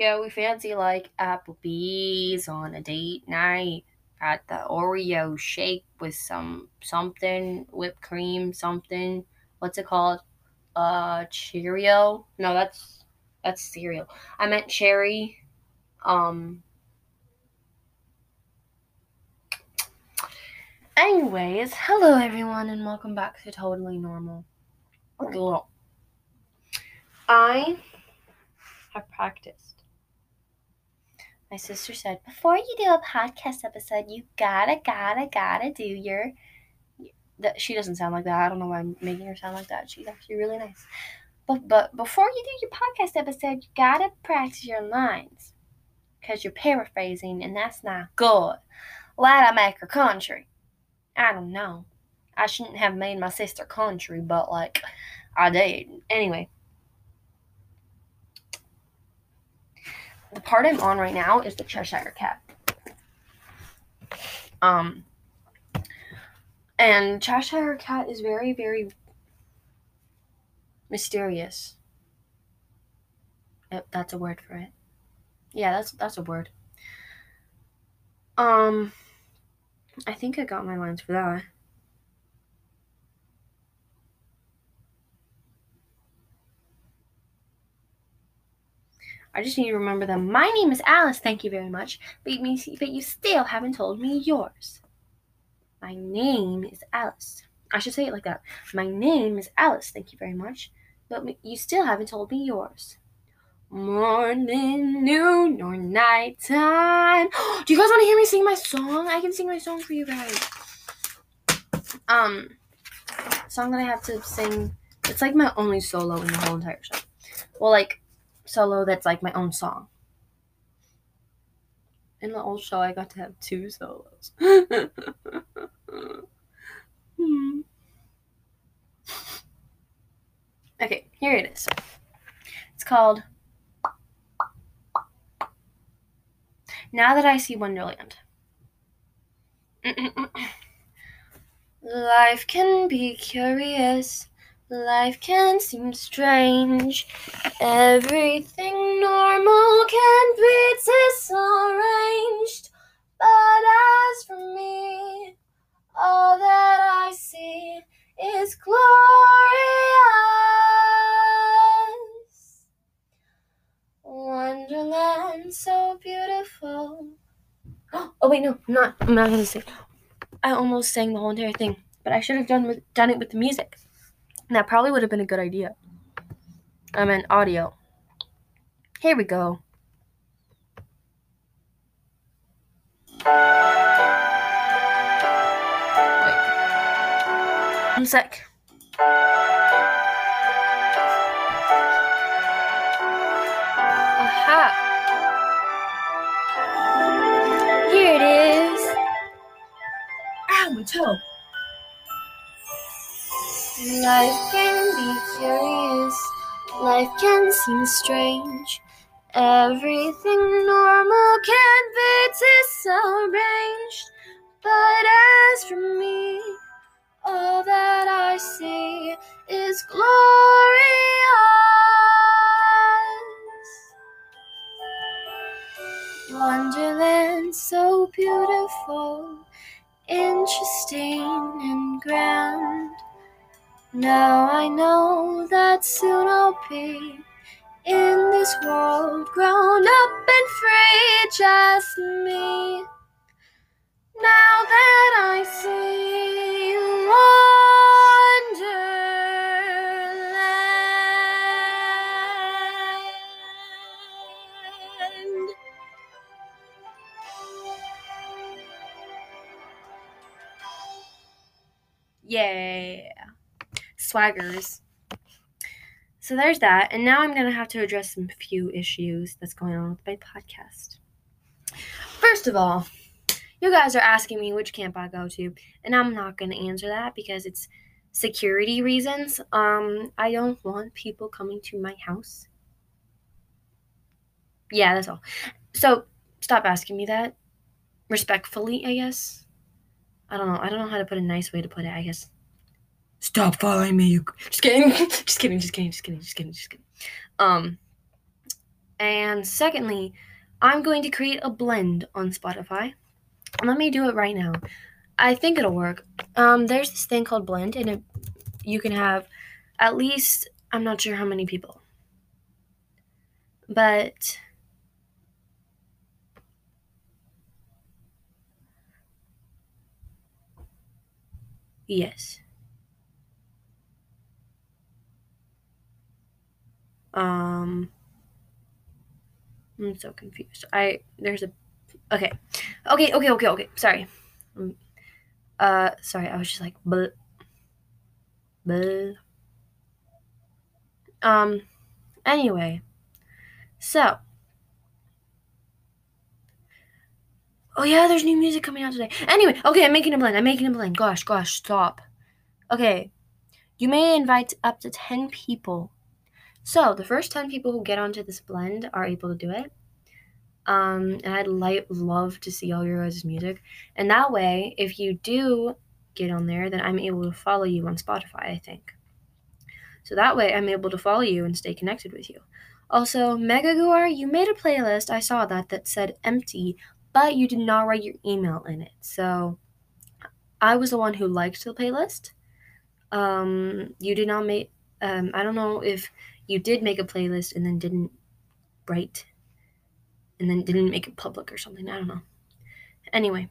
Yeah, we fancy like Applebee's on a date night. Got the Oreo shake with some something, whipped cream, something. What's it called? Uh, Cheerio? No, that's that's cereal. I meant cherry. Um. Anyways, hello everyone, and welcome back to Totally Normal. I have practiced. My sister said, before you do a podcast episode, you gotta, gotta, gotta do your. That she doesn't sound like that. I don't know why I'm making her sound like that. She's actually really nice. But but before you do your podcast episode, you gotta practice your lines, cause you're paraphrasing, and that's not good. Let I make her country. I don't know. I shouldn't have made my sister country, but like I did. Anyway. The part I'm on right now is the Cheshire Cat. Um and Cheshire Cat is very, very mysterious. Yep, that's a word for it. Yeah, that's that's a word. Um I think I got my lines for that. I just need to remember them. My name is Alice, thank you very much, but you, but you still haven't told me yours. My name is Alice. I should say it like that. My name is Alice, thank you very much, but you still haven't told me yours. Morning, noon, or nighttime. Do you guys want to hear me sing my song? I can sing my song for you guys. Um, song that I have to sing. It's like my only solo in the whole entire show. Well, like solo that's like my own song. In the old show, I got to have two solos. hmm. Okay, here it is. It's called Now That I See Wonderland. Life can be curious Life can seem strange. Everything normal can be disarranged. But as for me, all that I see is glorious. Wonderland so beautiful. Oh wait, no, not. I'm not gonna sing. I almost sang the whole entire thing, but I should have done with, done it with the music. That probably would have been a good idea. I meant audio. Here we go. Wait. One sec. Aha. Here it is. Ow, my toe. Life can be curious, life can seem strange. Everything normal can be disarranged. But as for me, all that I see is glorious. Wonderland so beautiful, interesting and grand. Now I know that soon I'll be in this world, grown up and free, just me. Now that I see swaggers. So there's that. And now I'm going to have to address some few issues that's going on with my podcast. First of all, you guys are asking me which camp I go to, and I'm not going to answer that because it's security reasons. Um, I don't want people coming to my house. Yeah, that's all. So stop asking me that. Respectfully, I guess. I don't know. I don't know how to put a nice way to put it, I guess. Stop following me. You just kidding. just kidding. Just kidding. Just kidding. Just kidding. Just kidding. Um. And secondly, I'm going to create a blend on Spotify. Let me do it right now. I think it'll work. Um, there's this thing called blend, and it, you can have at least I'm not sure how many people, but yes. Um, I'm so confused. I there's a okay, okay, okay, okay, okay. Sorry. Um, uh, sorry. I was just like, but. Um. Anyway, so. Oh yeah, there's new music coming out today. Anyway, okay, I'm making a blend. I'm making a blend. Gosh, gosh, stop. Okay, you may invite up to ten people so the first 10 people who get onto this blend are able to do it. Um, and I'd like love to see all your guys' music. And that way, if you do get on there, then I'm able to follow you on Spotify, I think. So that way I'm able to follow you and stay connected with you. Also, Megaguar, you made a playlist, I saw that, that said empty, but you did not write your email in it. So I was the one who liked the playlist. Um, you did not make, um, I don't know if you did make a playlist and then didn't write and then didn't make it public or something. I don't know. Anyway,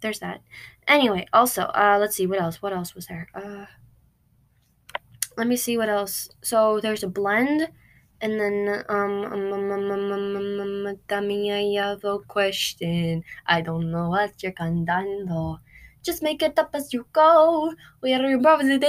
there's that. Anyway, also, uh, let's see what else. What else was there? Uh, let me see what else. So there's a blend, and then um, um, um, um, um, um, um dummy, I have a question. I don't know what you're cantando. Just make it up as you go. We are improvising.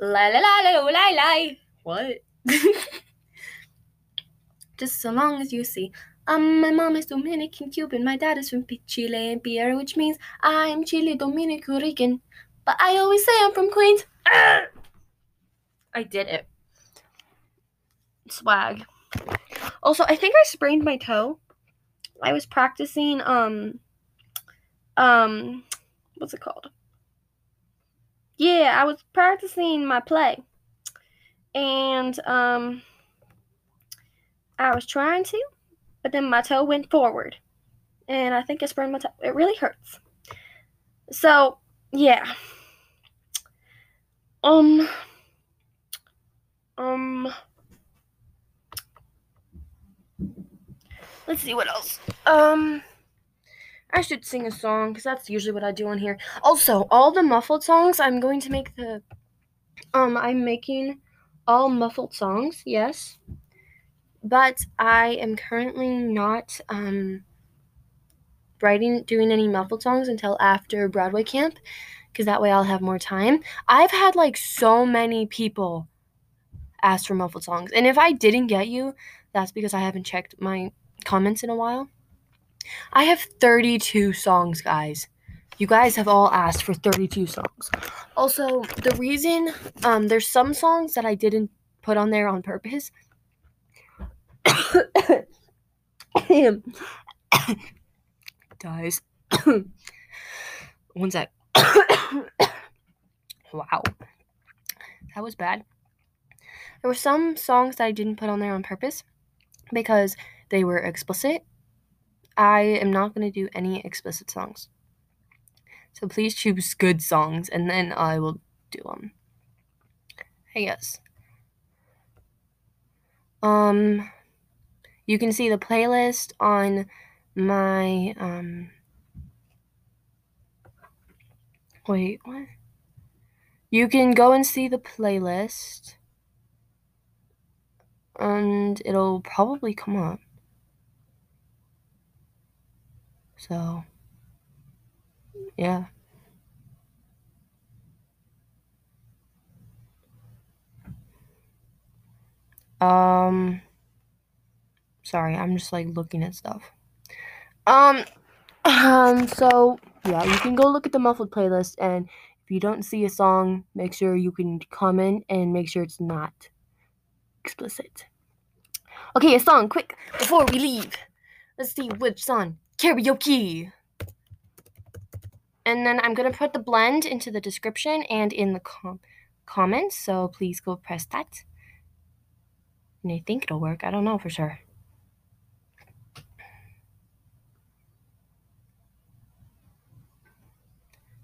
La la la la la la. What? Just so long as you see. Um, my mom is Dominican Cuban, my dad is from Chile and Pierre, which means I'm Chile Dominican Rican. But I always say I'm from Queens. I did it. Swag. Also, I think I sprained my toe. I was practicing um um what's it called? Yeah, I was practicing my play and um, I was trying to, but then my toe went forward, and I think I sprained my toe. It really hurts. So yeah. Um. Um. Let's see what else. Um. I should sing a song because that's usually what I do on here. Also, all the muffled songs, I'm going to make the. Um, I'm making all muffled songs, yes. But I am currently not um, writing, doing any muffled songs until after Broadway camp, because that way I'll have more time. I've had like so many people ask for muffled songs, and if I didn't get you, that's because I haven't checked my comments in a while. I have 32 songs, guys. You guys have all asked for 32 songs. Also, the reason um, there's some songs that I didn't put on there on purpose. Guys, one sec. wow, that was bad. There were some songs that I didn't put on there on purpose because they were explicit. I am not going to do any explicit songs. So please choose good songs and then I will do them. I guess. Um you can see the playlist on my um Wait, what? You can go and see the playlist and it'll probably come up. So yeah. Um sorry, I'm just like looking at stuff. Um um so yeah, you can go look at the muffled playlist and if you don't see a song, make sure you can comment and make sure it's not explicit. Okay, a song, quick, before we leave. Let's see which song. Karaoke. And then I'm going to put the blend into the description and in the com- comments. So please go press that. And I think it'll work. I don't know for sure.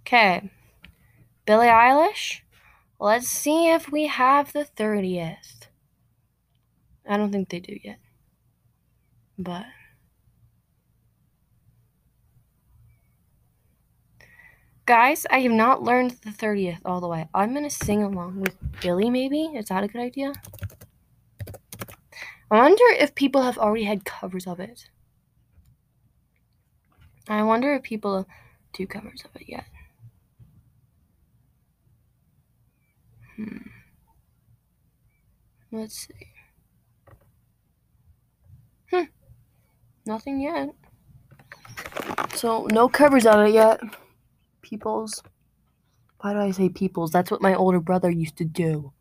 Okay. Billie Eilish. Let's see if we have the 30th. I don't think they do yet. But. Guys, I have not learned the 30th all the way. I'm going to sing along with Billie, maybe? Is that a good idea? I wonder if people have already had covers of it. I wonder if people do covers of it yet. Hmm. Let's see. Hmm. Nothing yet. So, no covers of it yet. Peoples. Why do I say peoples? That's what my older brother used to do.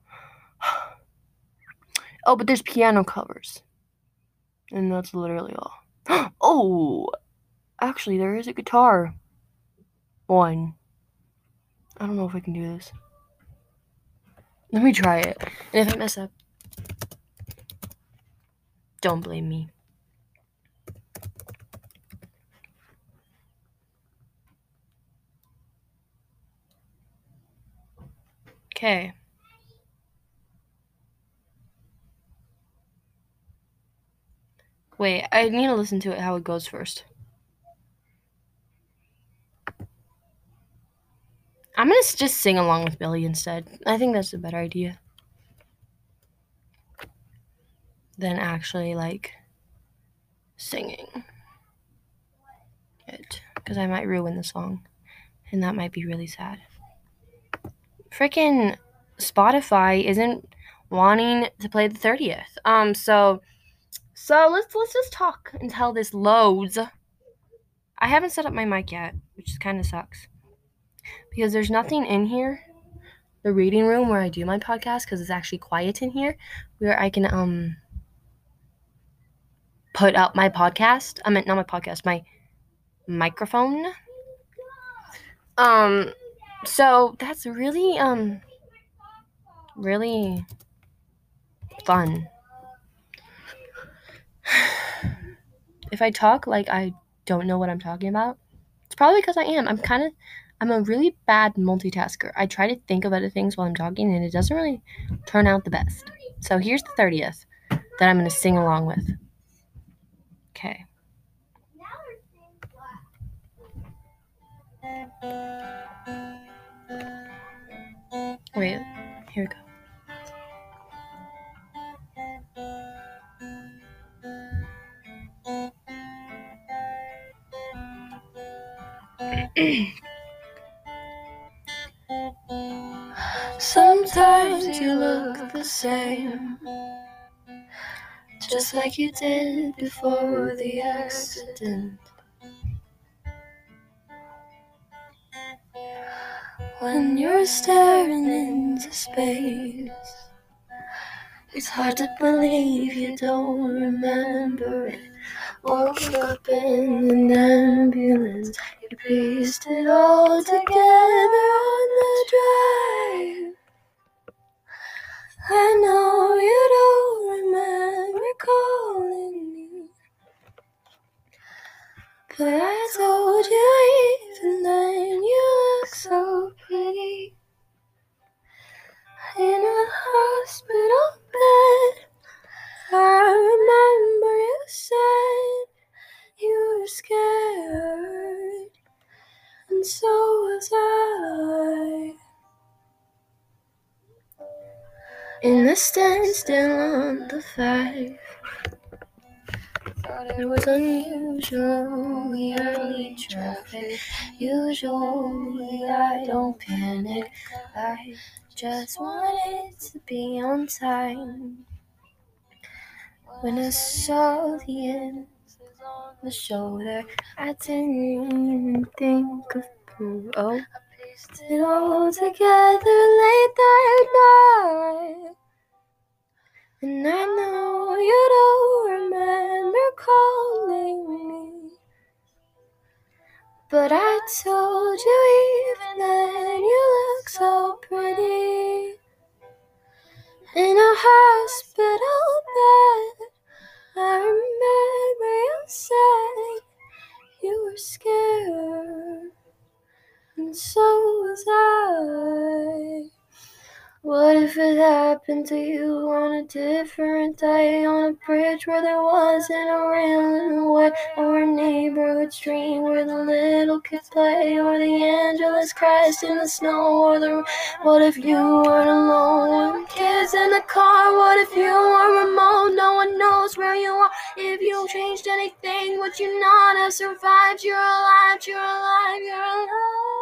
oh, but there's piano covers. And that's literally all. oh! Actually, there is a guitar one. I don't know if I can do this. Let me try it. And if I mess up, don't blame me. Okay. Wait, I need to listen to it how it goes first. I'm gonna just sing along with Billie instead. I think that's a better idea than actually like singing it because I might ruin the song and that might be really sad. Freaking Spotify isn't wanting to play the 30th. Um so so let's let's just talk until this loads. I haven't set up my mic yet, which kind of sucks because there's nothing in here the reading room where I do my podcast because it's actually quiet in here where I can um put up my podcast. I meant not my podcast, my microphone. Um so that's really um really fun. if I talk like I don't know what I'm talking about, it's probably because I am. I'm kind of I'm a really bad multitasker. I try to think of other things while I'm talking, and it doesn't really turn out the best. So here's the 30th that I'm going to sing along with. Okay. Wait, here we go. Sometimes you look the same, just like you did before the accident. When you're staring into space, it's hard to believe you don't remember it. Woke up in an ambulance, you pieced it all together on the drive. I know you don't remember calling me, but I told you even then you look so pretty in a hospital bed. I remember you said you were scared, and so was I. In the standstill on the five, it was unusually early traffic. Usually I don't panic, I just wanted to be on time. When I saw the end on the shoulder, I didn't even think of blue. Oh, I pieced it all together late that night. And I know you don't remember calling me. But I told you even then you look so pretty in a hospital bed. I remember you said you were scared, and so was I? What if it happened to you on a different day on a bridge where there wasn't a railing or a neighborhood stream where the little kids play, or the angelus crashed in the snow, or the what if you weren't alone? Kids in the car, what if you were remote? No one knows where you are. If you changed anything, would you not have survived? You're alive, you're alive, you're alive.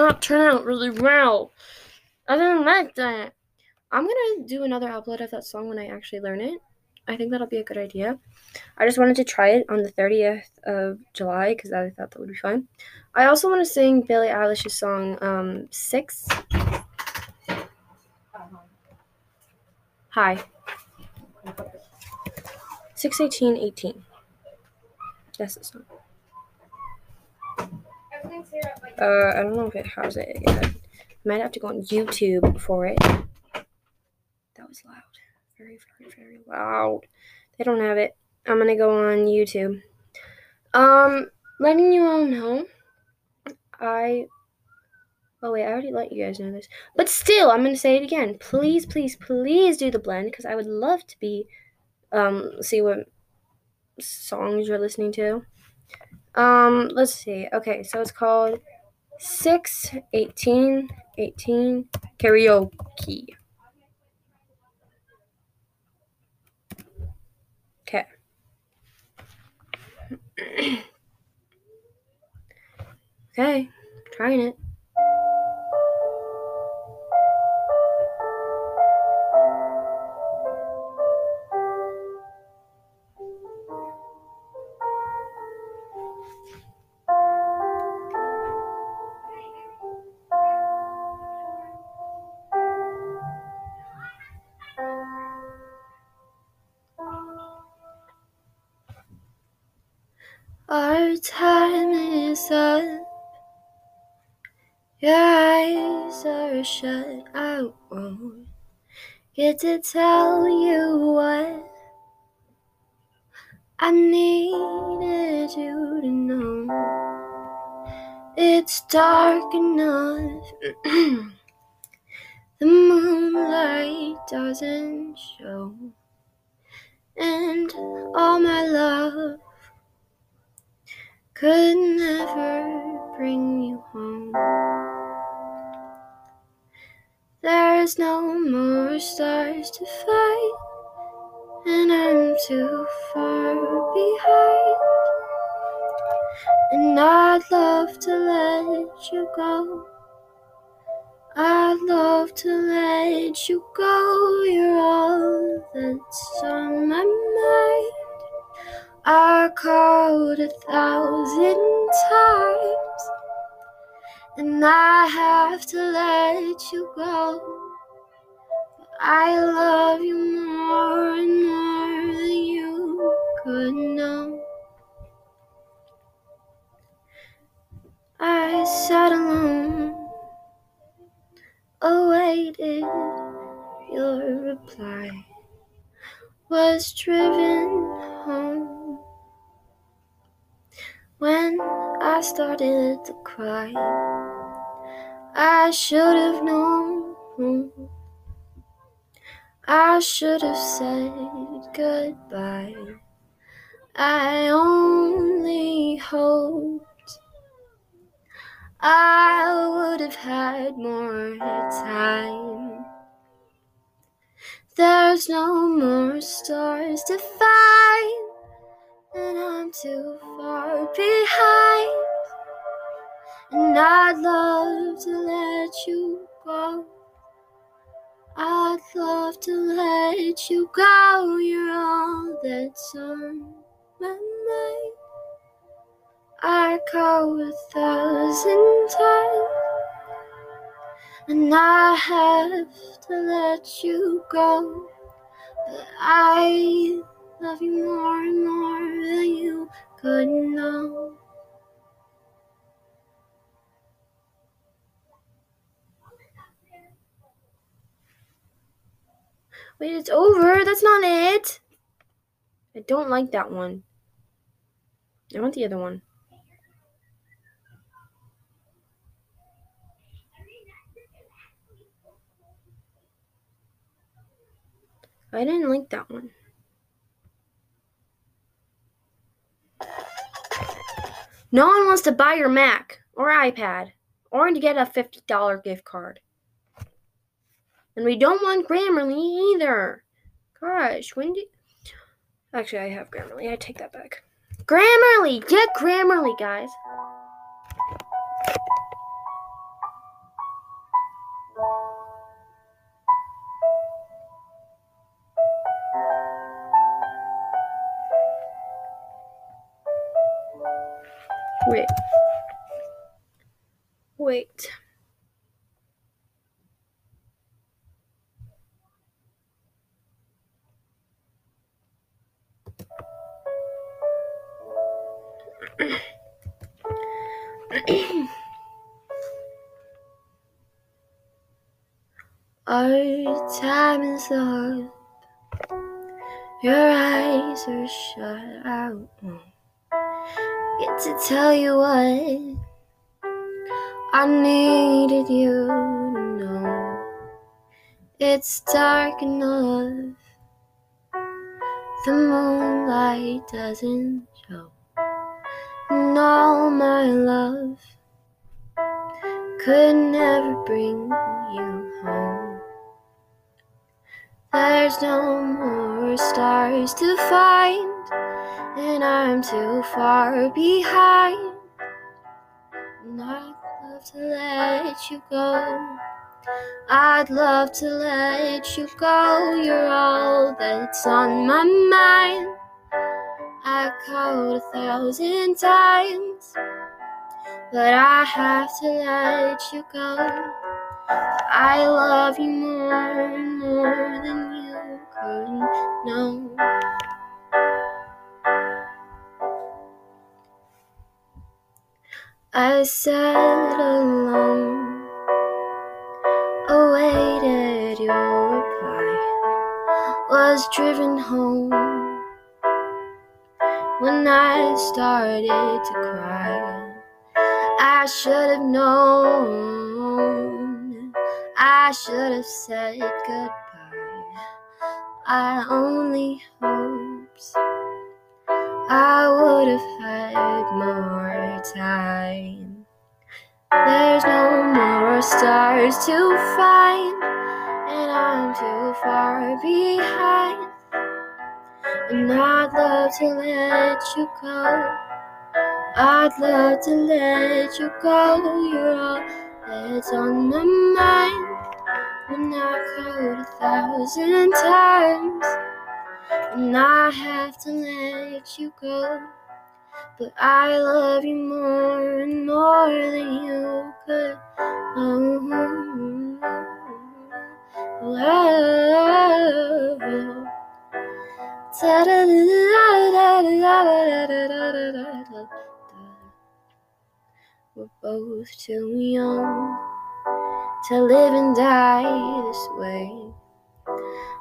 Not turn out really well. I didn't like that. I'm gonna do another upload of that song when I actually learn it. I think that'll be a good idea. I just wanted to try it on the 30th of July because I thought that would be fun. I also want to sing Billie Eilish's song um, Six. Hi. 618 18. That's the song. Uh, I don't know if it has it yet. Might have to go on YouTube for it. That was loud. Very, very, very loud. They don't have it. I'm gonna go on YouTube. Um, letting you all know. I. Oh wait, I already let you guys know this. But still, I'm gonna say it again. Please, please, please do the blend because I would love to be um see what songs you're listening to. Um, let's see. Okay, so it's called 6 18 18 karaoke. Okay. okay, trying it. Eyes are shut. I won't get to tell you what I needed you to know. It's dark enough. the moonlight doesn't show. And all my love could never bring you home. There's no more stars to fight, and I'm too far behind. And I'd love to let you go. I'd love to let you go. You're all that's on my mind. I called a thousand times, and I have to let you go. I love you more and more than you could know. I sat alone, awaited your reply, was driven home when I started to cry. I should have known. I should have said goodbye. I only hoped I would have had more time. There's no more stars to find, and I'm too far behind. And I'd love to let you go. I'd love to let you go. You're all that's on my mind. I call a thousand times. And I have to let you go. But I love you more and more than you could know. Wait, it's over. That's not it. I don't like that one. I want the other one. I didn't like that one. No one wants to buy your Mac or iPad or to get a $50 gift card. And we don't want Grammarly either. Gosh, when did. Actually, I have Grammarly. I take that back. Grammarly! Get Grammarly, guys. Wait. Wait. Our oh, time is up. Your eyes are shut to tell you what I needed you to know. It's dark enough. The moonlight doesn't show. And all my love could never bring you home. There's no more stars to find, and I'm too far behind. I'd love to let you go. I'd love to let you go. You're all that's on my mind. I called a thousand times, but I have to let you go. I love you more and more than you could know. I sat alone, awaited your reply, was driven home when I started to cry. I should have known, I should have said goodbye. I only hoped I would have had more time. There's no more stars to find, and I'm too far behind. And I'd love to let you go. I'd love to let you go. You're all that's on my mind. When I called a thousand times, and I have to let you go. But I love you more and more than you could. Oh, we're both too young to live and die this way.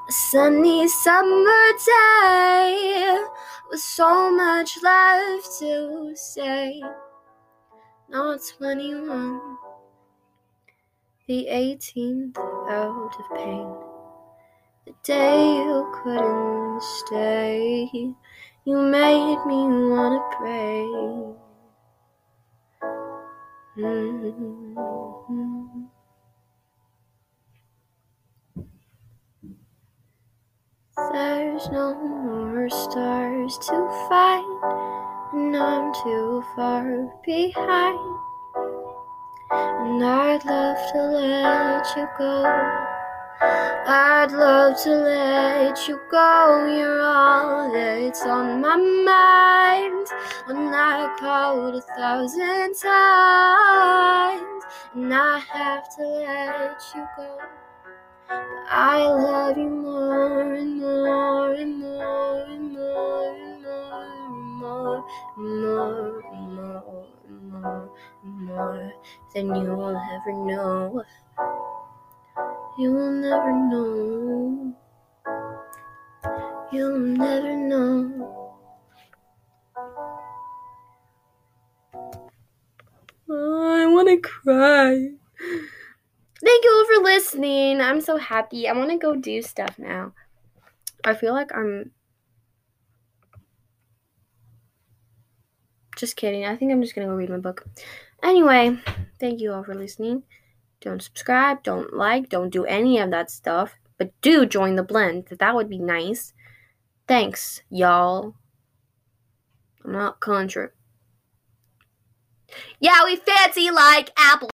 A sunny summer day with so much left to say. Not 21, the 18th out of pain. The day you couldn't stay, you made me wanna pray. Mm-hmm. There's no more stars to find, and I'm too far behind. And I'd love to let you go. I'd love to let you go. You're all that's on my mind. When I called a thousand times, and I have to let you go. I love you more and more and more and more and more and more and more and more and more than you will ever know. You will never know. You'll never know. Oh, I want to cry. Thank you all for listening. I'm so happy. I want to go do stuff now. I feel like I'm. Just kidding. I think I'm just going to go read my book. Anyway, thank you all for listening. Don't subscribe, don't like, don't do any of that stuff. But do join the blend. That would be nice. Thanks, y'all. I'm not country. Yeah, we fancy like apple.